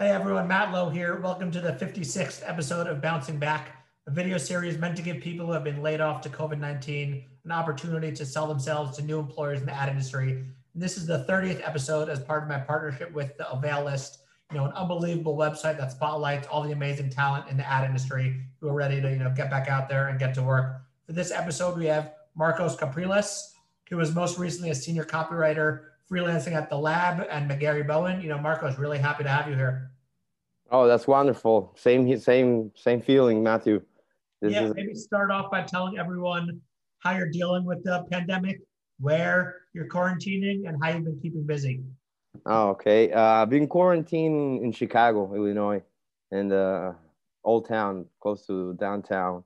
Hey everyone, Matt Lowe here. Welcome to the 56th episode of Bouncing Back, a video series meant to give people who have been laid off to COVID 19 an opportunity to sell themselves to new employers in the ad industry. And this is the 30th episode as part of my partnership with the Avail List, you know, an unbelievable website that spotlights all the amazing talent in the ad industry who are ready to, you know, get back out there and get to work. For this episode, we have Marcos Capriles, who was most recently a senior copywriter freelancing at the lab and McGarry Bowen. You know, Marcos, really happy to have you here. Oh, that's wonderful. Same, same, same feeling, Matthew. This yeah, is... maybe start off by telling everyone how you're dealing with the pandemic, where you're quarantining, and how you've been keeping busy. Oh, okay. Uh, I've been quarantined in Chicago, Illinois, in the old town close to downtown,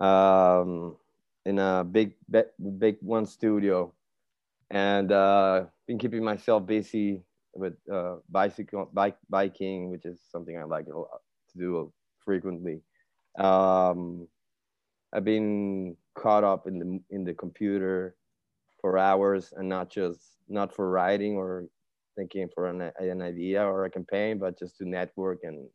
um, in a big, big one studio, and uh, been keeping myself busy with uh, bicycle bike biking, which is something I like to do frequently. Um, I've been caught up in the in the computer for hours, and not just not for writing or thinking for an, an idea or a campaign, but just to network and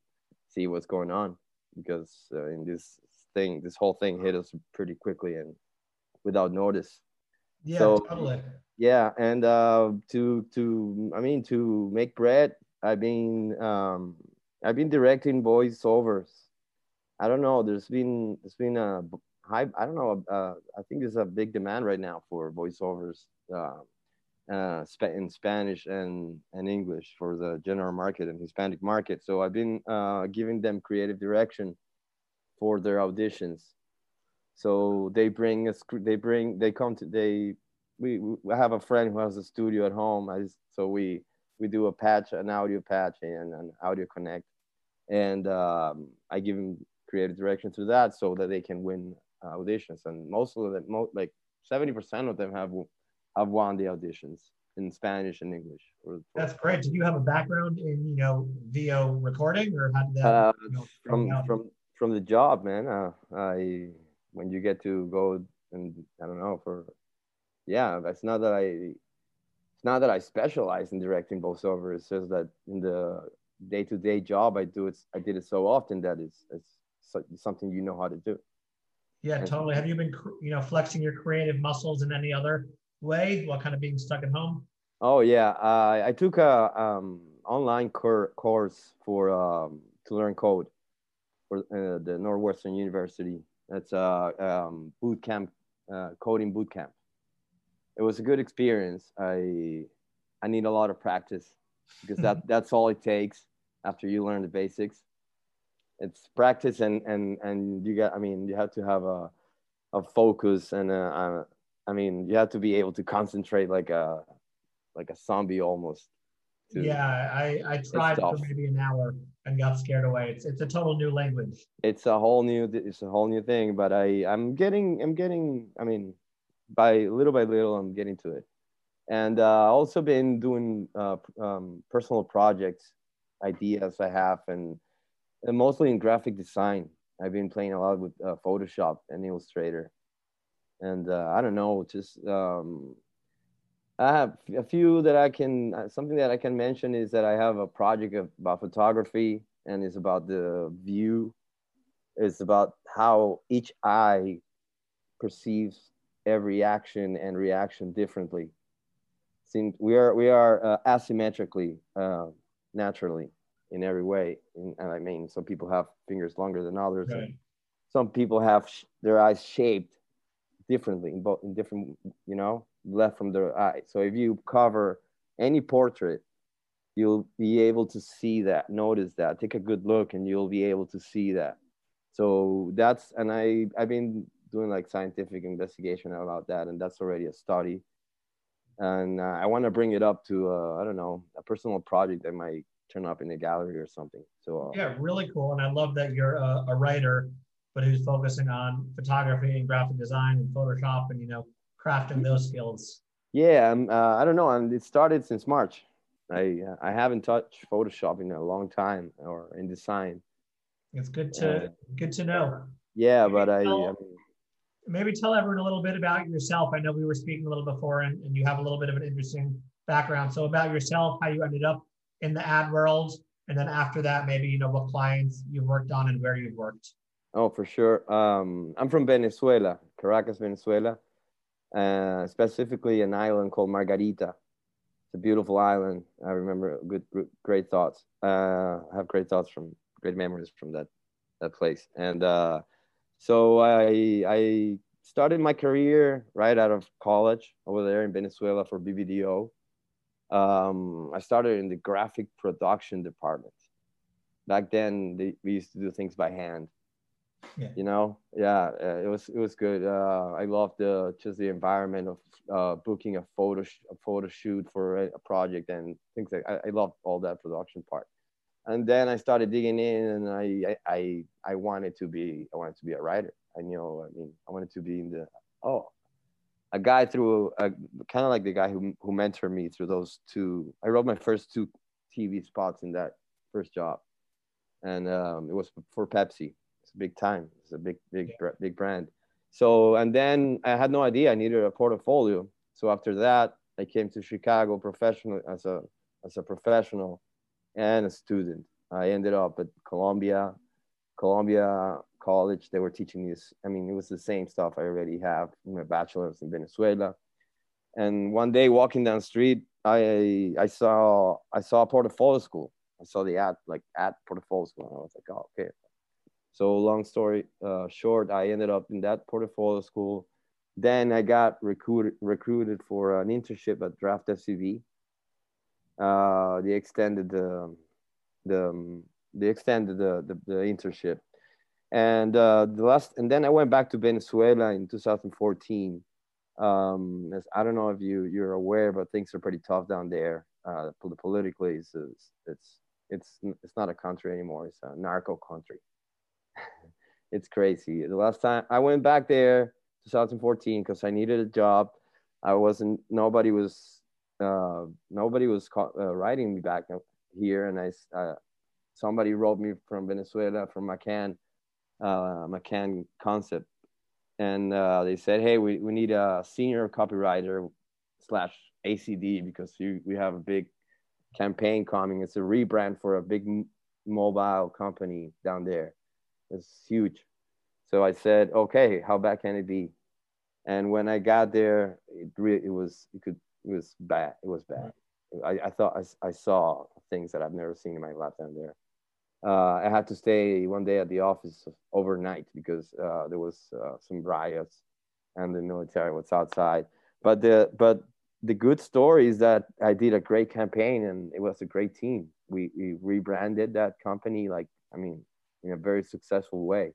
see what's going on. Because uh, in this thing, this whole thing hit us pretty quickly and without notice. Yeah, so, totally. yeah and uh, to to i mean to make bread i've been um, i've been directing voiceovers. I don't know there's been there's been a high i don't know uh, i think there's a big demand right now for voiceovers uh, uh, in spanish and and english for the general market and hispanic market. So i've been uh, giving them creative direction for their auditions so they bring a they bring they come to they we, we have a friend who has a studio at home. I, so we we do a patch, an audio patch, and an audio connect, and um, I give them creative direction through that so that they can win uh, auditions. And most of them, most, like seventy percent of them have have won the auditions in Spanish and English. That's great. Did you have a background in you know VO recording, or how did that? Uh, you know, from from from the job, man. Uh, I when you get to go and I don't know for yeah, it's not that I it's not that I specialize in directing voiceover. It's just that in the day-to-day job I do it, I did it so often that it's it's something you know how to do. Yeah, and, totally. Have you been you know flexing your creative muscles in any other way while kind of being stuck at home? Oh yeah, uh, I took a um, online course for um, to learn code for uh, the Northwestern University. That's a um, boot camp, uh, coding boot camp it was a good experience. I I need a lot of practice because that that's all it takes after you learn the basics. It's practice and and and you got. I mean, you have to have a a focus and a, a, I mean, you have to be able to concentrate like a like a zombie almost. Yeah, I I tried for maybe an hour and got scared away. It's it's a total new language. It's a whole new it's a whole new thing, but I I'm getting I'm getting I mean by little by little, I'm getting to it. And uh, also been doing uh, um, personal projects, ideas I have, and, and, mostly in graphic design. I've been playing a lot with uh, Photoshop and Illustrator. And uh, I don't know, just um, I have a few that I can, uh, something that I can mention is that I have a project about photography and it's about the view. It's about how each eye perceives every action and reaction differently. Since we are we are uh, asymmetrically uh, naturally in every way, and, and, I mean, some people have fingers longer than others. Right. Some people have sh- their eyes shaped differently in both in different, you know, left from their eye. So if you cover any portrait, you'll be able to see that, notice that, take a good look, and you'll be able to see that. So that's and I I've been doing like scientific investigation about that, and that's already a study. And uh, I want to bring it up to uh, I don't know a personal project that might turn up in a gallery or something. So uh, yeah, really cool. And I love that you're a, a, writer, but who's focusing on photography and graphic design and Photoshop and you know crafting those skills. Yeah, um, uh, I don't know. And it started since March. I uh, I haven't touched Photoshop in a long time or in design. It's good to good to know. Yeah, but I, I mean, maybe tell everyone a little bit about yourself. I know we were speaking a little before, and, and you have a little bit of an interesting background. So about yourself, how you ended up in the ad world, and then after that, maybe you know what clients you've worked on and where you've worked. Oh, for sure. Um, I'm from Venezuela, Caracas, Venezuela, uh, specifically an island called Margarita. It's a beautiful island. I remember good, great thoughts. Uh, I have great thoughts from great memories from that that place. And uh, so I I started my career right out of college over there in Venezuela for BBDO. Um, I started in the graphic production department. Back then, they, we used to do things by hand. Yeah. You know, yeah, uh, it was it was good. Uh, I loved the just the environment of uh, booking a photo sh- a photo shoot for a, project and things like I, I loved all that production part. And then I started digging in, and I, I I I wanted to be I wanted to be a writer. I know I mean I wanted to be in the oh a guy through a kind of like the guy who who mentored me through those two. I wrote my first two TV spots in that first job, and um, it was for Pepsi. Big time. It's a big big yeah. big brand. So and then I had no idea I needed a portfolio. So after that, I came to Chicago professional as a as a professional and a student. I ended up at Columbia, Columbia college, they were teaching me this. I mean, it was the same stuff I already have in my bachelor's in Venezuela. And one day walking down the street, I I saw I saw portfolio school. I saw the ad like at portfolio school. And I was like, oh, okay. So long story uh, short, I ended up in that portfolio school. Then I got recruited recruited for an internship at Draft FCB. Uh, they extended the the they extended the, the, the internship and uh, the last, and then I went back to Venezuela in 2014. Um, I don't know if you you're aware, but things are pretty tough down there. Uh, politically, it's, it's it's it's not a country anymore. It's a narco country. it's crazy. The last time I went back there, 2014, because I needed a job. I wasn't. Nobody was. Uh, nobody was uh, writing me back here, and I. Uh, somebody wrote me from Venezuela, from McCann uh, McCann concept, and uh, they said, "Hey, we, we need a senior copywriter slash ACD because you, we have a big campaign coming. It's a rebrand for a big mobile company down there. It's huge." So I said, "Okay, how bad can it be?" And when I got there, it it was it could it was bad. It was bad. I, I thought I, I saw things that I've never seen in my life down there uh, I had to stay one day at the office overnight because uh, there was uh, some riots and the military was outside. But the but the good story is that I did a great campaign and it was a great team. We, we rebranded that company like I mean in a very successful way.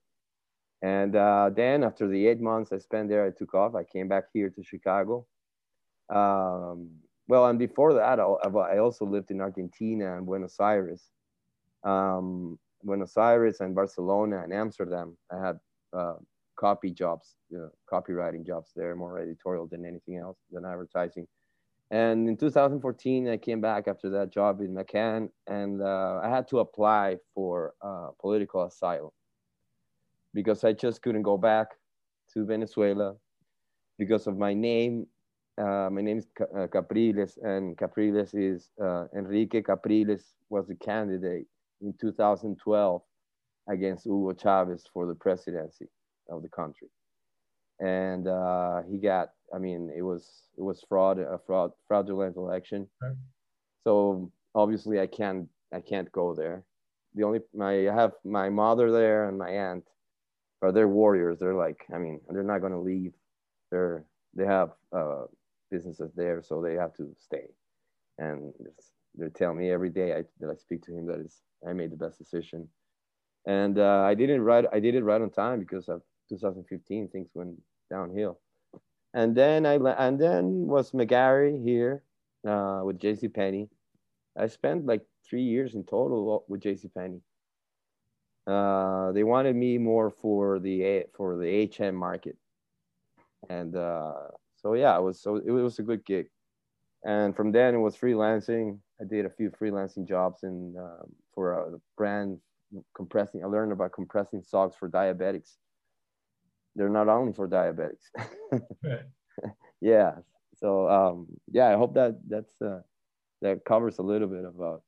And uh, then after the eight months I spent there, I took off. I came back here to Chicago. Um, well, and before that, I also lived in Argentina and Buenos Aires um, Buenos Aires and Barcelona and Amsterdam. I had uh, copy jobs, you know, copywriting jobs there, more editorial than anything else than advertising. And in 2014, I came back after that job in McCann, and uh, I had to apply for uh, political asylum because I just couldn't go back to Venezuela because of my name. Uh, my name is uh, Capriles, and Capriles is uh, Henrique Capriles was the candidate in 2012 against Hugo Chavez for the presidency of the country. And uh, he got, I mean, it was it was fraud, a fraud, fraudulent election. Right. So obviously, I can't I can't go there. The only my I have my mother there and my aunt, are they're warriors. They're like, I mean, they're not going to leave. They're they have uh, businesses there, so they have to stay. And they tell me every day I, that I speak to him that is I made the best decision. And uh, I didn't write. I did it right on time because of 2015 things went downhill. And then I and then was McGarry here uh, with JC Penney. I spent like three years in total with JC Penney. Uh, they wanted me more for the for the HM market, and uh, so yeah, it was so it was a good gig. And from then it was freelancing. I did a few freelancing jobs in um, for a brand compressing. I learned about compressing socks for diabetics. They're not only for diabetics. yeah. So um, yeah, I hope that that's uh, that covers a little bit about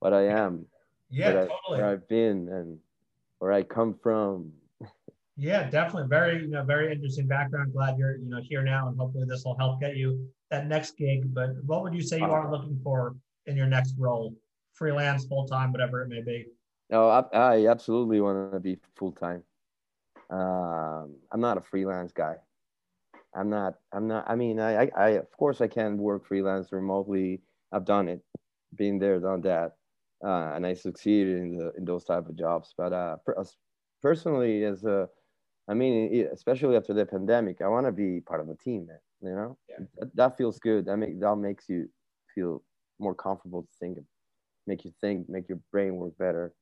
what I am. Yeah, where totally. I, where I've been and where I come from. Yeah, definitely. Very, you know, very interesting background. Glad you're, you know, here now, and hopefully this will help get you that next gig. But what would you say you are looking for in your next role? Freelance, full time, whatever it may be. No, I, I absolutely want to be full time. Um, I'm not a freelance guy. I'm not. I'm not. I mean, I, I, I, of course, I can work freelance remotely. I've done it, been there, done that, uh, and I succeeded in the in those type of jobs. But uh, personally, as a, I mean, especially after the pandemic, I want to be part of a team, man. You know, yeah. that, that, feels good. That make that makes you feel more comfortable to think, make you think, make your brain work better.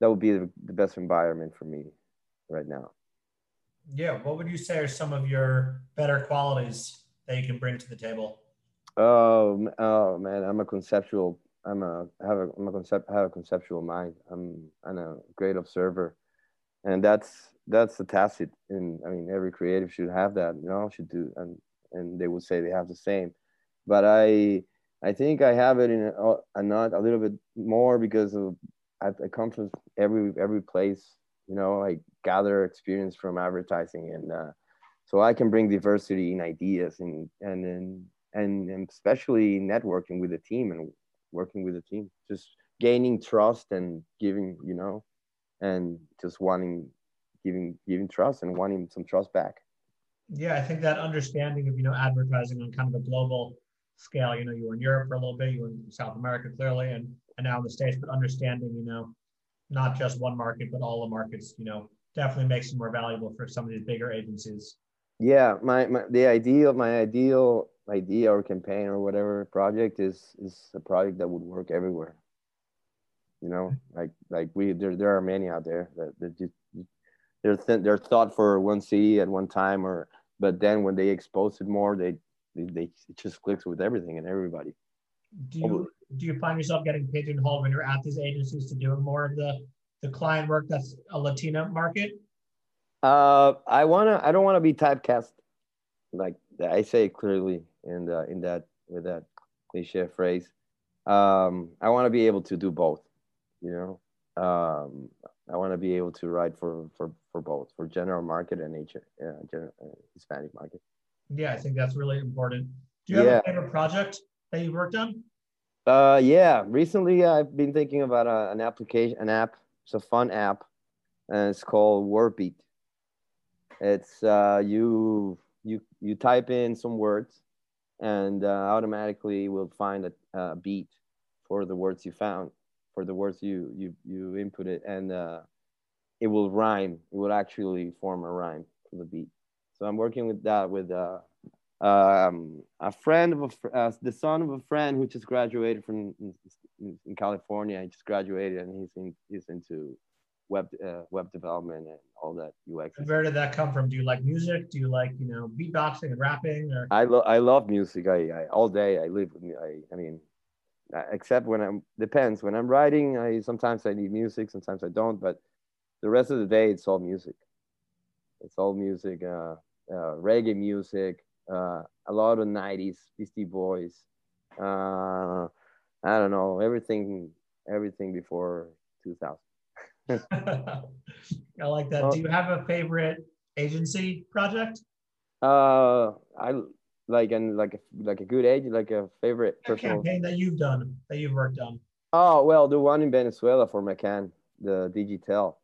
That would be the, the best environment for me right now. Yeah. What would you say are some of your better qualities that you can bring to the table? Oh, oh man, I'm a conceptual. I'm a have a I'm a concept have a conceptual mind. I'm I'm a great observer, and that's that's a tacit. And I mean, every creative should have that. You know, should do, and and they would say they have the same. But I I think I have it in a, a not a little bit more because of I, I come from every every place you know i gather experience from advertising and uh, so i can bring diversity in ideas and and and, and, and especially networking with the team and working with the team. Just gaining trust and giving you know and just wanting giving giving trust and wanting some trust back. Yeah i think that understanding of you know advertising on kind of a global scale you know you were in europe for a little bit you were in south america clearly and and now in the states but understanding you know not just one market, but all the markets, you know, definitely makes it more valuable for some of these bigger agencies. Yeah, my, my the ideal my ideal idea or campaign or whatever project is is a project that would work everywhere. You know, like like we there there are many out there that, that just they're th- they're thought for one city at one time or but then when they expose it more they they, they it just clicks with everything and everybody. Do you do you find yourself getting pigeonholed when you're at these agencies to doing more of the the client work that's a Latina market? Uh, I wanna. I don't want to be typecast. Like I say clearly in the in that with that cliche phrase. Um, I want to be able to do both. You know, um, I want to be able to write for for for both for general market and H, uh, general, uh, Hispanic market. Yeah, I think that's really important. Do you have yeah. a favorite project that you've worked on? Uh, yeah. Recently, I've been thinking about uh, an application, an app. It's a fun app, and it's called Wordbeat. It's uh, you you you type in some words, and uh, automatically will find a, a, beat for the words you found, for the words you you you input it, and uh, it will rhyme. It will actually form a rhyme for the beat. So I'm working with that with uh, um, a friend of a, uh, the son of a friend who just graduated from in, in California. He just graduated and he's in, he's into web uh, web development and all that UX. And where did that come from? Do you like music? Do you like you know beatboxing and rapping? Or I love I love music. I, I all day I live with me. I I mean, uh, except when I'm depends when I'm writing. I sometimes I need music, sometimes I don't. But the rest of the day it's all music. It's all music, uh, uh reggae music, uh, a lot of 90s Beastie Boys. Uh, I don't know, everything, everything before 2000. I like that. Do you have a favorite agency project? Uh, I like and like a, like a good age, like a favorite a personal campaign that you've done that you've worked on. Oh well, the one in Venezuela for McCann, the Digitel.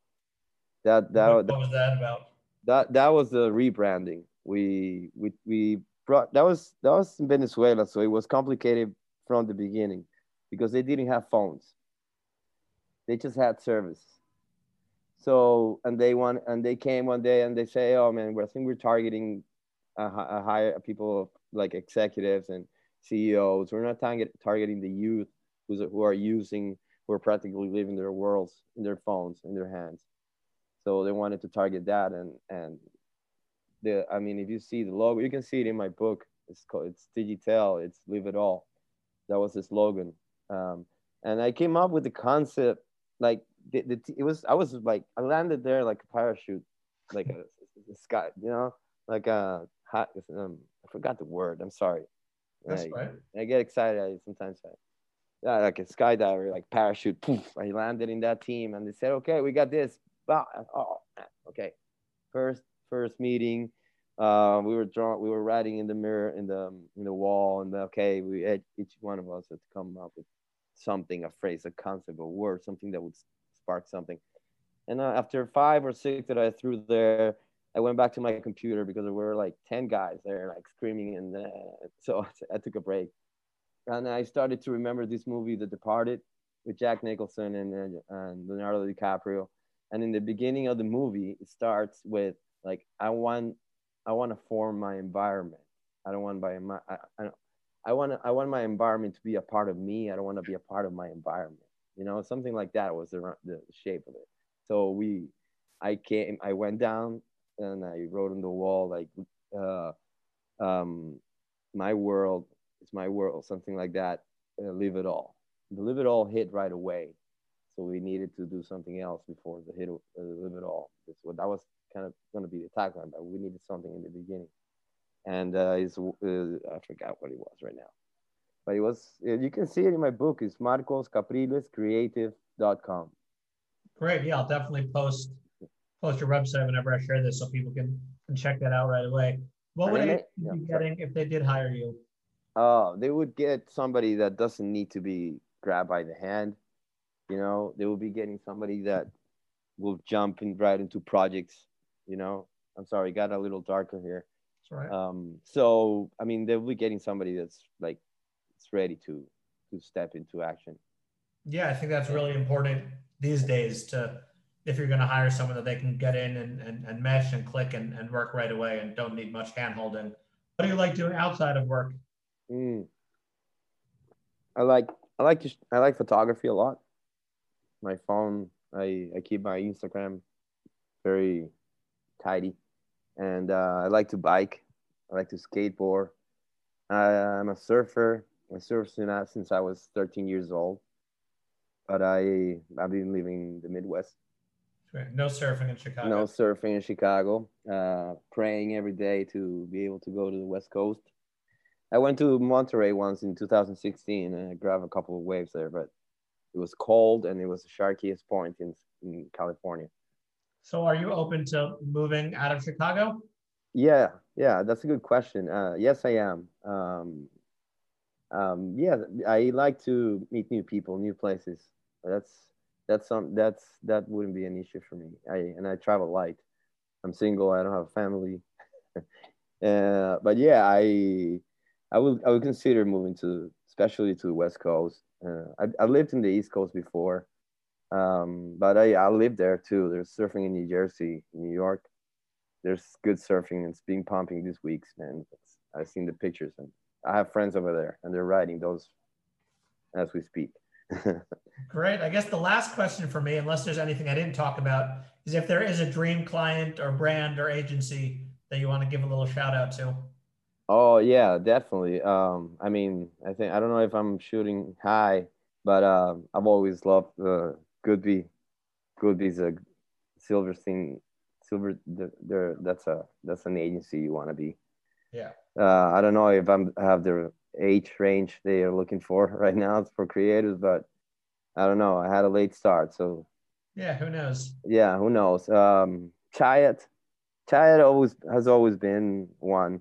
That that what, what was that about? That that was the rebranding we we we brought that was that was in Venezuela, so it was complicated from the beginning because they didn't have phones. They just had service. So and they want and they came one day and they say, "Oh man, I think we're targeting a, a higher people like executives and CEOs. We're not target, targeting the youth who's, who are using who are practically living their worlds in their phones in their hands. So they wanted to target that and and the I mean, if you see the logo, you can see it in my book. It's called it's Digitel. It's Live It All. That was the slogan. Um, and I came up with the concept like the, the, it was I was like I landed there like a parachute, like a, a sky, you know, like a hot. Um, I forgot the word. I'm sorry. That's I, right. I get excited. I sometimes I, yeah, like a skydiver, like parachute. Poof, I landed in that team, and they said, "Okay, we got this." Oh, okay. First, first meeting, uh, we were drawing, we were writing in the mirror, in the in the wall, and okay, we each one of us had to come up with something, a phrase, a concept, a word, something that would spark something. And uh, after five or six that I threw there, I went back to my computer because there were like 10 guys there, like screaming. And uh, so I took a break. And I started to remember this movie, The Departed, with Jack Nicholson and, uh, and Leonardo DiCaprio. And in the beginning of the movie, it starts with like, I want, I want to form my environment. I don't want by my, I, I, I want, I want my environment to be a part of me. I don't want to be a part of my environment. You know, something like that was the, the shape of it. So we, I came, I went down and I wrote on the wall like, uh, um, my world is my world, something like that. Uh, live it all. The live it all hit right away, so we needed to do something else before the hit uh, live it all. what that was kind of going to be the tagline, but we needed something in the beginning. And uh, it's, uh, I forgot what it was right now, but it was. You can see it in my book. It's marcoscaprilescreative.com. Great. Yeah, I'll definitely post post your website whenever I share this so people can, can check that out right away. What would they yeah, be getting if they did hire you? Uh, they would get somebody that doesn't need to be grabbed by the hand. You know, they will be getting somebody that will jump in right into projects. You know, I'm sorry, got a little darker here. That's right. Um, so I mean, they'll be getting somebody that's like, it's ready to to step into action. Yeah, I think that's really important these days to if you're going to hire someone that they can get in and, and, and mesh and click and, and work right away and don't need much hand holding. What do you like doing outside of work? Mm. I like I like to, I like photography a lot. My phone, I, I keep my Instagram very tidy, and uh, I like to bike. I like to skateboard. I, I'm a surfer. I surfed since, since I was 13 years old, but I I've been living in the Midwest no surfing in Chicago. No surfing in Chicago. Uh, praying every day to be able to go to the West Coast. I went to Monterey once in 2016 and I grabbed a couple of waves there, but it was cold and it was the sharkiest point in, in California. So, are you open to moving out of Chicago? Yeah, yeah, that's a good question. Uh, yes, I am. Um, um, yeah, I like to meet new people, new places. That's that's some that's that wouldn't be an issue for me. I and I travel light. I'm single. I don't have a family. uh, but yeah, I I will I would consider moving to especially to the West Coast. Uh, I I lived in the East Coast before, um, but I I lived there too. There's surfing in New Jersey, New York. There's good surfing. It's been pumping these weeks, man. It's, I've seen the pictures and I have friends over there and they're riding those as we speak. Great. I guess the last question for me, unless there's anything I didn't talk about, is if there is a dream client or brand or agency that you want to give a little shout out to. Oh yeah, definitely. Um, I mean, I think I don't know if I'm shooting high, but um, I've always loved uh, Goodby. Goodby's a Silverstein. Silver. There, that's a that's an agency you want to be. Yeah. Uh, I don't know if I'm I have the age range they are looking for right now for creators, but I don't know. I had a late start, so yeah, who knows? Yeah, who knows? Um, Chiat, Chiat always has always been one,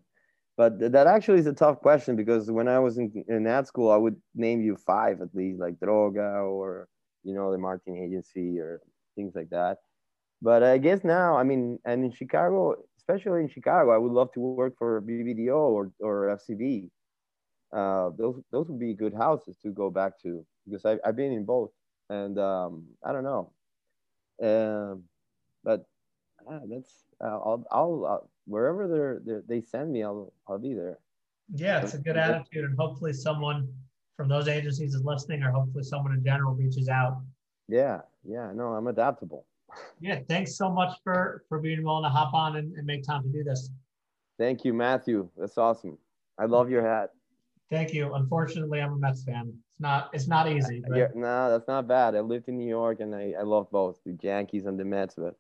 but th- that actually is a tough question because when I was in, in that school, I would name you five at least, like Droga or you know the Martin Agency or things like that. But I guess now, I mean, and in Chicago, especially in Chicago, I would love to work for BBDO or or FCB uh, those those would be good houses to go back to because I, I've been in both and um, I don't know, um, but uh, that's I'll, I'll, I'll wherever they're, they're, they send me I'll I'll be there. Yeah, it's a good attitude, and hopefully someone from those agencies is listening, or hopefully someone in general reaches out. Yeah, yeah, no, I'm adaptable. Yeah, thanks so much for for being willing to hop on and, and make time to do this. Thank you, Matthew. That's awesome. I love your hat. Thank you. Unfortunately, I'm a Mets fan. It's not. It's not easy. But... Yeah, no, that's not bad. I lived in New York, and I, I love both the Yankees and the Mets. But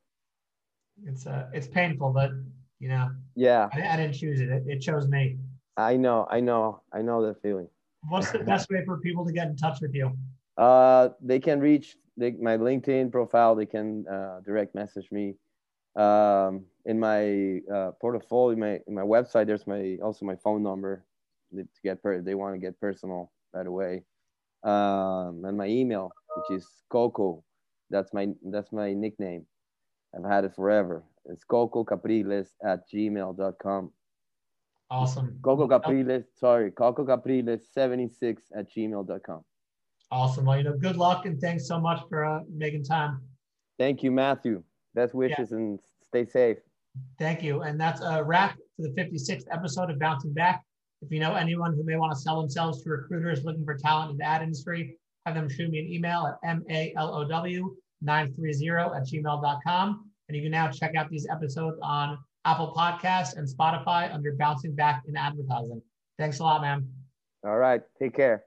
it's uh, it's painful, but you know. Yeah. I, I didn't choose it. it. It chose me. I know. I know. I know that feeling. What's the best way for people to get in touch with you? Uh, they can reach my LinkedIn profile. They can uh, direct message me. Um, in my uh, portfolio, my in my website, there's my also my phone number to get per, they want to get personal right away. Um, and my email, which is Coco. That's my that's my nickname. I've had it forever. It's Coco Capriles at gmail.com. Awesome. Coco Capriles, sorry, Coco Capriles 76 at gmail.com. Awesome. Well, you know, good luck and thanks so much for uh, making time. Thank you, Matthew. Best wishes yeah. and stay safe. Thank you. And that's a wrap for the 56th episode of Bouncing Back. If you know anyone who may want to sell themselves to recruiters looking for talent in the ad industry, have them shoot me an email at malow930 at gmail.com. And you can now check out these episodes on Apple Podcasts and Spotify under Bouncing Back in Advertising. Thanks a lot, man. All right. Take care.